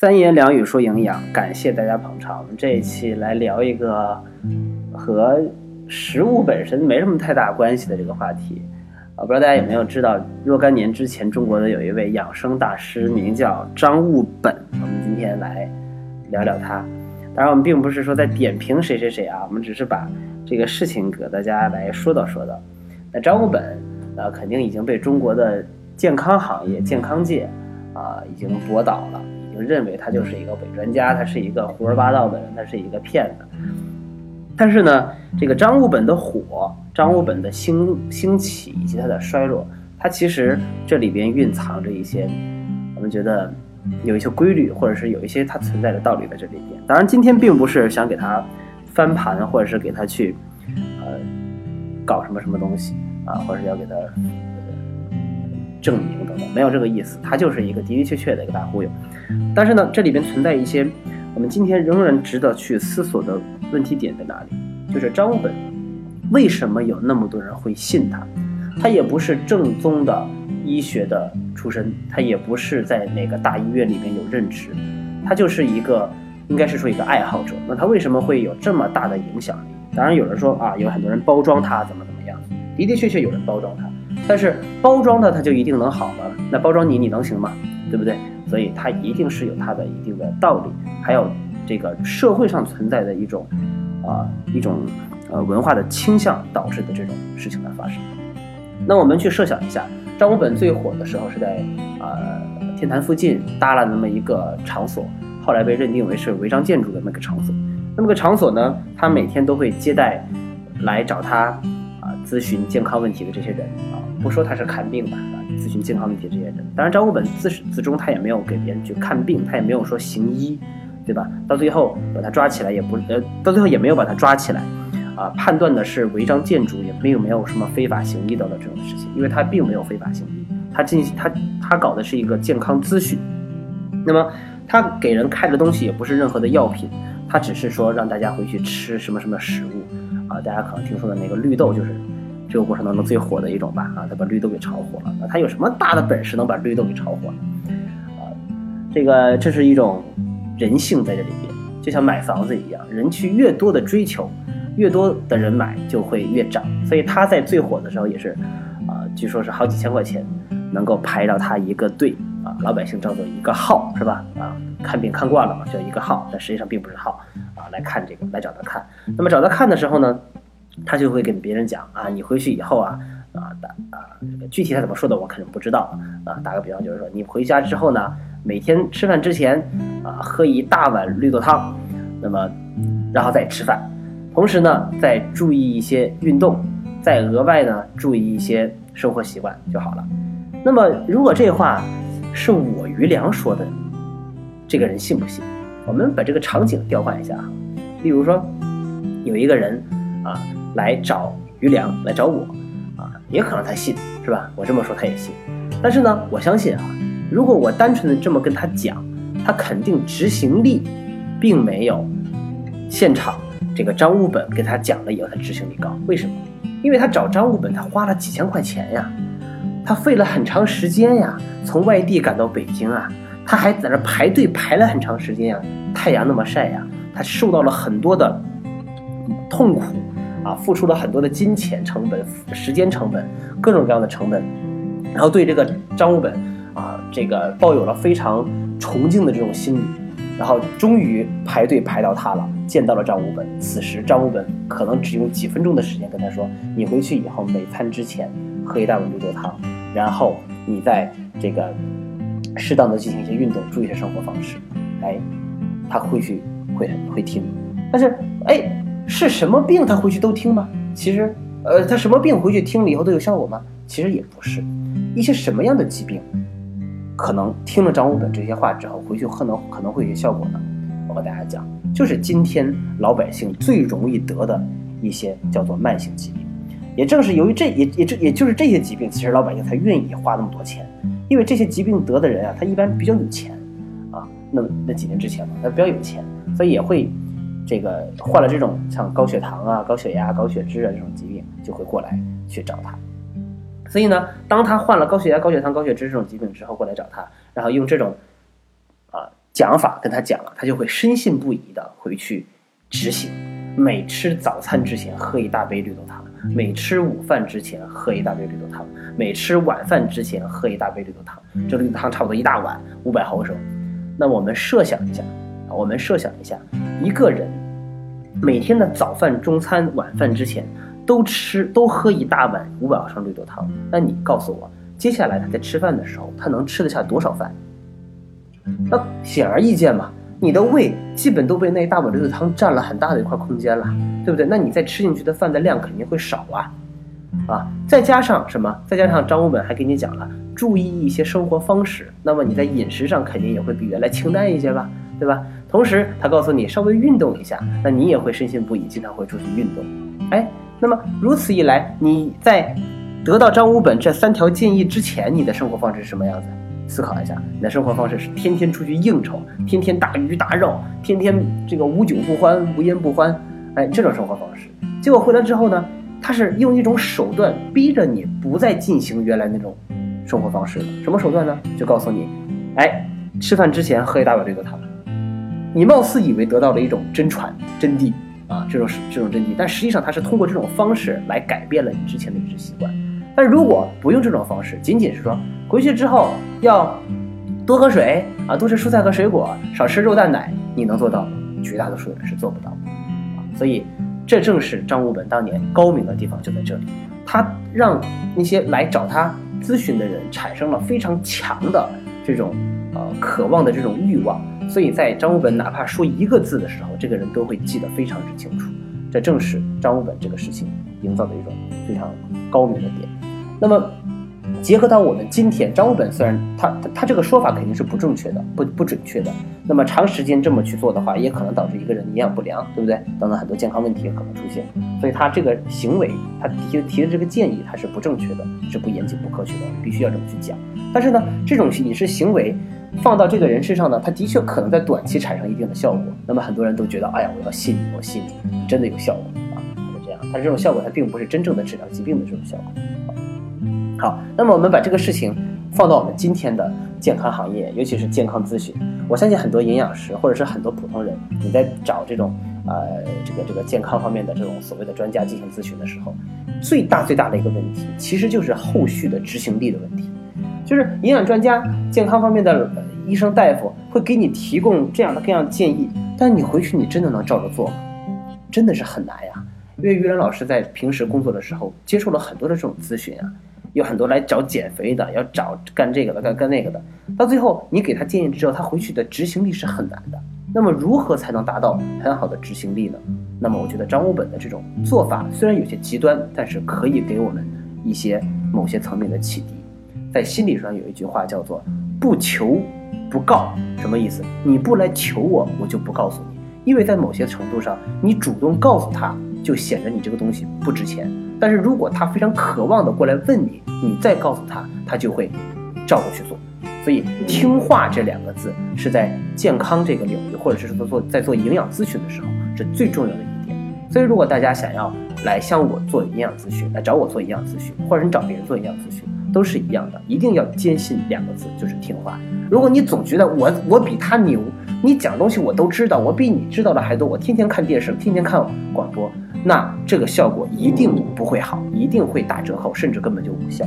三言两语说营养，感谢大家捧场。我们这一期来聊一个和食物本身没什么太大关系的这个话题啊，不知道大家有没有知道，若干年之前中国的有一位养生大师，名叫张悟本。我们今天来聊聊他。当然，我们并不是说在点评谁谁谁啊，我们只是把这个事情给大家来说道说道。那张悟本啊，肯定已经被中国的健康行业、健康界啊已经驳倒了。认为他就是一个伪专家，他是一个胡说八道的人，他是一个骗子。但是呢，这个张悟本的火，张悟本的兴兴起以及他的衰落，他其实这里边蕴藏着一些我们觉得有一些规律，或者是有一些它存在的道理在这里边。当然，今天并不是想给他翻盘，或者是给他去呃搞什么什么东西啊，或者是要给他。证明等等，没有这个意思，它就是一个的的确确的一个大忽悠。但是呢，这里边存在一些我们今天仍然值得去思索的问题点在哪里？就是张本为什么有那么多人会信他？他也不是正宗的医学的出身，他也不是在哪个大医院里面有任职，他就是一个应该是说一个爱好者。那他为什么会有这么大的影响力？当然有人说啊，有很多人包装他怎么怎么样，的的确确有人包装他。但是包装的它就一定能好吗？那包装你你能行吗？对不对？所以它一定是有它的一定的道理，还有这个社会上存在的一种啊一种呃文化的倾向导致的这种事情的发生。那我们去设想一下，张悟本最火的时候是在啊天坛附近搭了那么一个场所，后来被认定为是违章建筑的那个场所。那么个场所呢，他每天都会接待来找他啊。咨询健康问题的这些人啊，不说他是看病吧啊，咨询健康问题这些人，当然张悟本自始至终他也没有给别人去看病，他也没有说行医，对吧？到最后把他抓起来也不呃，到最后也没有把他抓起来，啊，判断的是违章建筑，也并没有什么非法行医等等这种事情，因为他并没有非法行医，他进行他他搞的是一个健康咨询，那么他给人开的东西也不是任何的药品，他只是说让大家回去吃什么什么食物啊，大家可能听说的那个绿豆就是。这个过程当中最火的一种吧，啊，他把绿豆给炒火了。那他有什么大的本事能把绿豆给炒火呢？啊，这个这是一种人性在这里边，就像买房子一样，人去越多的追求，越多的人买就会越涨。所以他在最火的时候也是，啊，据说是好几千块钱能够排到他一个队啊，老百姓叫做一个号是吧？啊，看病看惯了嘛，叫一个号，但实际上并不是号啊，来看这个来找他看。那么找他看的时候呢？他就会跟别人讲啊，你回去以后啊，啊打啊，这个具体他怎么说的我肯定不知道啊。打个比方就是说，你回家之后呢，每天吃饭之前啊，喝一大碗绿豆汤，那么然后再吃饭，同时呢再注意一些运动，再额外呢注意一些生活习惯就好了。那么如果这话是我于良说的，这个人信不信？我们把这个场景调换一下哈，例如说有一个人啊。来找于良，来找我，啊，也可能他信，是吧？我这么说他也信，但是呢，我相信啊，如果我单纯的这么跟他讲，他肯定执行力，并没有现场这个张悟本给他讲了以后他执行力高。为什么？因为他找张悟本，他花了几千块钱呀，他费了很长时间呀，从外地赶到北京啊，他还在那排队排了很长时间呀，太阳那么晒呀，他受到了很多的痛苦。啊，付出了很多的金钱成本、时间成本、各种各样的成本，然后对这个张悟本啊，这个抱有了非常崇敬的这种心理，然后终于排队排到他了，见到了张悟本。此时张悟本可能只用几分钟的时间跟他说：“你回去以后每餐之前喝一大碗绿豆汤，然后你再这个适当的进行一些运动，注意一些生活方式。”哎，他会去会会听，但是哎。是什么病他回去都听吗？其实，呃，他什么病回去听了以后都有效果吗？其实也不是，一些什么样的疾病，可能听了张悟本这些话之后回去可能可能会有效果呢？我和大家讲，就是今天老百姓最容易得的一些叫做慢性疾病，也正是由于这也也这也就是这些疾病，其实老百姓才愿意花那么多钱，因为这些疾病得的人啊，他一般比较有钱，啊，那那几年之前嘛，他比较有钱，所以也会。这个患了这种像高血糖啊、高血压、高血脂啊这种疾病，就会过来去找他。所以呢，当他患了高血压、高血糖、高血脂这种疾病之后，过来找他，然后用这种啊讲法跟他讲了，他就会深信不疑的回去执行。每吃早餐之前喝一大杯绿豆汤，每吃午饭之前喝一大杯绿豆汤，每吃晚饭之前喝一大杯绿豆汤。这绿豆汤差不多一大碗，五百毫升。那我们设想一下，我们设想一下，一个人每天的早饭、中餐、晚饭之前都吃都喝一大碗五百毫升绿豆汤，那你告诉我，接下来他在吃饭的时候，他能吃得下多少饭？那显而易见嘛。你的胃基本都被那一大碗绿豆汤占了很大的一块空间了，对不对？那你再吃进去的饭的量肯定会少啊，啊，再加上什么？再加上张武本还给你讲了，注意一些生活方式，那么你在饮食上肯定也会比原来清淡一些吧，对吧？同时他告诉你稍微运动一下，那你也会深信不疑，经常会出去运动。哎，那么如此一来，你在得到张武本这三条建议之前，你的生活方式是什么样子？思考一下，你的生活方式是天天出去应酬，天天大鱼大肉，天天这个无酒不欢，无烟不欢，哎，这种生活方式。结果回来之后呢，他是用一种手段逼着你不再进行原来那种生活方式了。什么手段呢？就告诉你，哎，吃饭之前喝一大碗绿豆汤。你貌似以为得到了一种真传真谛啊，这种是这种真谛，但实际上他是通过这种方式来改变了你之前的饮食习惯。但如果不用这种方式，仅仅是说回去之后要多喝水啊，多吃蔬菜和水果，少吃肉蛋奶，你能做到吗？绝大多数人是做不到的啊。所以，这正是张武本当年高明的地方就在这里，他让那些来找他咨询的人产生了非常强的这种呃渴望的这种欲望。所以在张武本哪怕说一个字的时候，这个人都会记得非常之清楚。这正是张武本这个事情营造的一种非常高明的点。那么，结合到我们今天，张武本虽然他他他这个说法肯定是不正确的、不不准确的。那么长时间这么去做的话，也可能导致一个人营养不良，对不对？等等很多健康问题也可能出现。所以他这个行为，他提提的这个建议，他是不正确的，是不严谨、不科学的，必须要这么去讲。但是呢，这种饮食行为放到这个人身上呢，他的确可能在短期产生一定的效果。那么很多人都觉得，哎呀，我要信你，我信你，真的有效果啊，是这样。但是这种效果，它并不是真正的治疗疾病的这种效果。好，那么我们把这个事情放到我们今天的健康行业，尤其是健康咨询，我相信很多营养师或者是很多普通人，你在找这种呃这个这个健康方面的这种所谓的专家进行咨询的时候，最大最大的一个问题，其实就是后续的执行力的问题。就是营养专家、健康方面的医生大夫会给你提供这样的各样的建议，但你回去你真的能照着做吗？真的是很难呀。因为于兰老师在平时工作的时候，接受了很多的这种咨询啊。有很多来找减肥的，要找干这个的，干干那个的，到最后你给他建议之后，他回去的执行力是很难的。那么如何才能达到很好的执行力呢？那么我觉得张武本的这种做法虽然有些极端，但是可以给我们一些某些层面的启迪。在心理上有一句话叫做“不求不告”，什么意思？你不来求我，我就不告诉你，因为在某些程度上，你主动告诉他，就显得你这个东西不值钱。但是如果他非常渴望的过来问你，你再告诉他，他就会照着去做。所以听话这两个字是在健康这个领域，或者是说做在做营养咨询的时候是最重要的一点。所以如果大家想要来向我做营养咨询，来找我做营养咨询，或者你找别人做营养咨询，都是一样的，一定要坚信两个字，就是听话。如果你总觉得我我比他牛，你讲东西我都知道，我比你知道的还多，我天天看电视，天天看广播。那这个效果一定不会好，一定会打折扣，甚至根本就无效。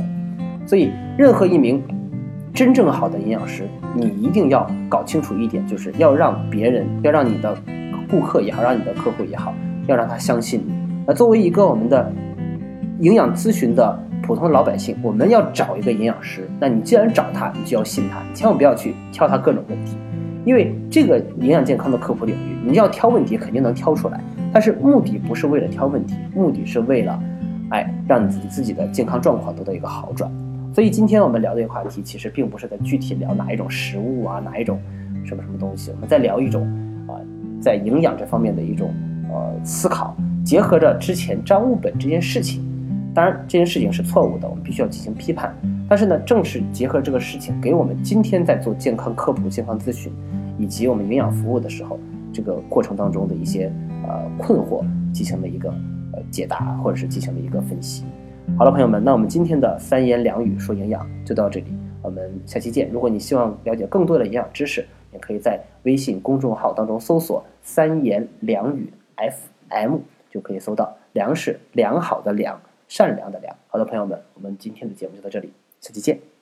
所以，任何一名真正好的营养师，你一定要搞清楚一点，就是要让别人，要让你的顾客也好，让你的客户也好，要让他相信你。那作为一个我们的营养咨询的普通老百姓，我们要找一个营养师，那你既然找他，你就要信他，千万不要去挑他各种问题，因为这个营养健康的科普领域，你要挑问题，肯定能挑出来。但是目的不是为了挑问题，目的是为了，哎，让你自己自己的健康状况得到一个好转。所以今天我们聊这个话题，其实并不是在具体聊哪一种食物啊，哪一种什么什么东西，我们在聊一种啊，在营养这方面的一种呃思考，结合着之前张物本这件事情。当然，这件事情是错误的，我们必须要进行批判。但是呢，正是结合这个事情，给我们今天在做健康科普、健康咨询以及我们营养服务的时候。这个过程当中的一些呃困惑进行了一个呃解答，或者是进行了一个分析。好了，朋友们，那我们今天的三言两语说营养就到这里，我们下期见。如果你希望了解更多的营养知识，也可以在微信公众号当中搜索“三言两语 FM”，就可以搜到。粮食良好的良，善良的良。好的，朋友们，我们今天的节目就到这里，下期见。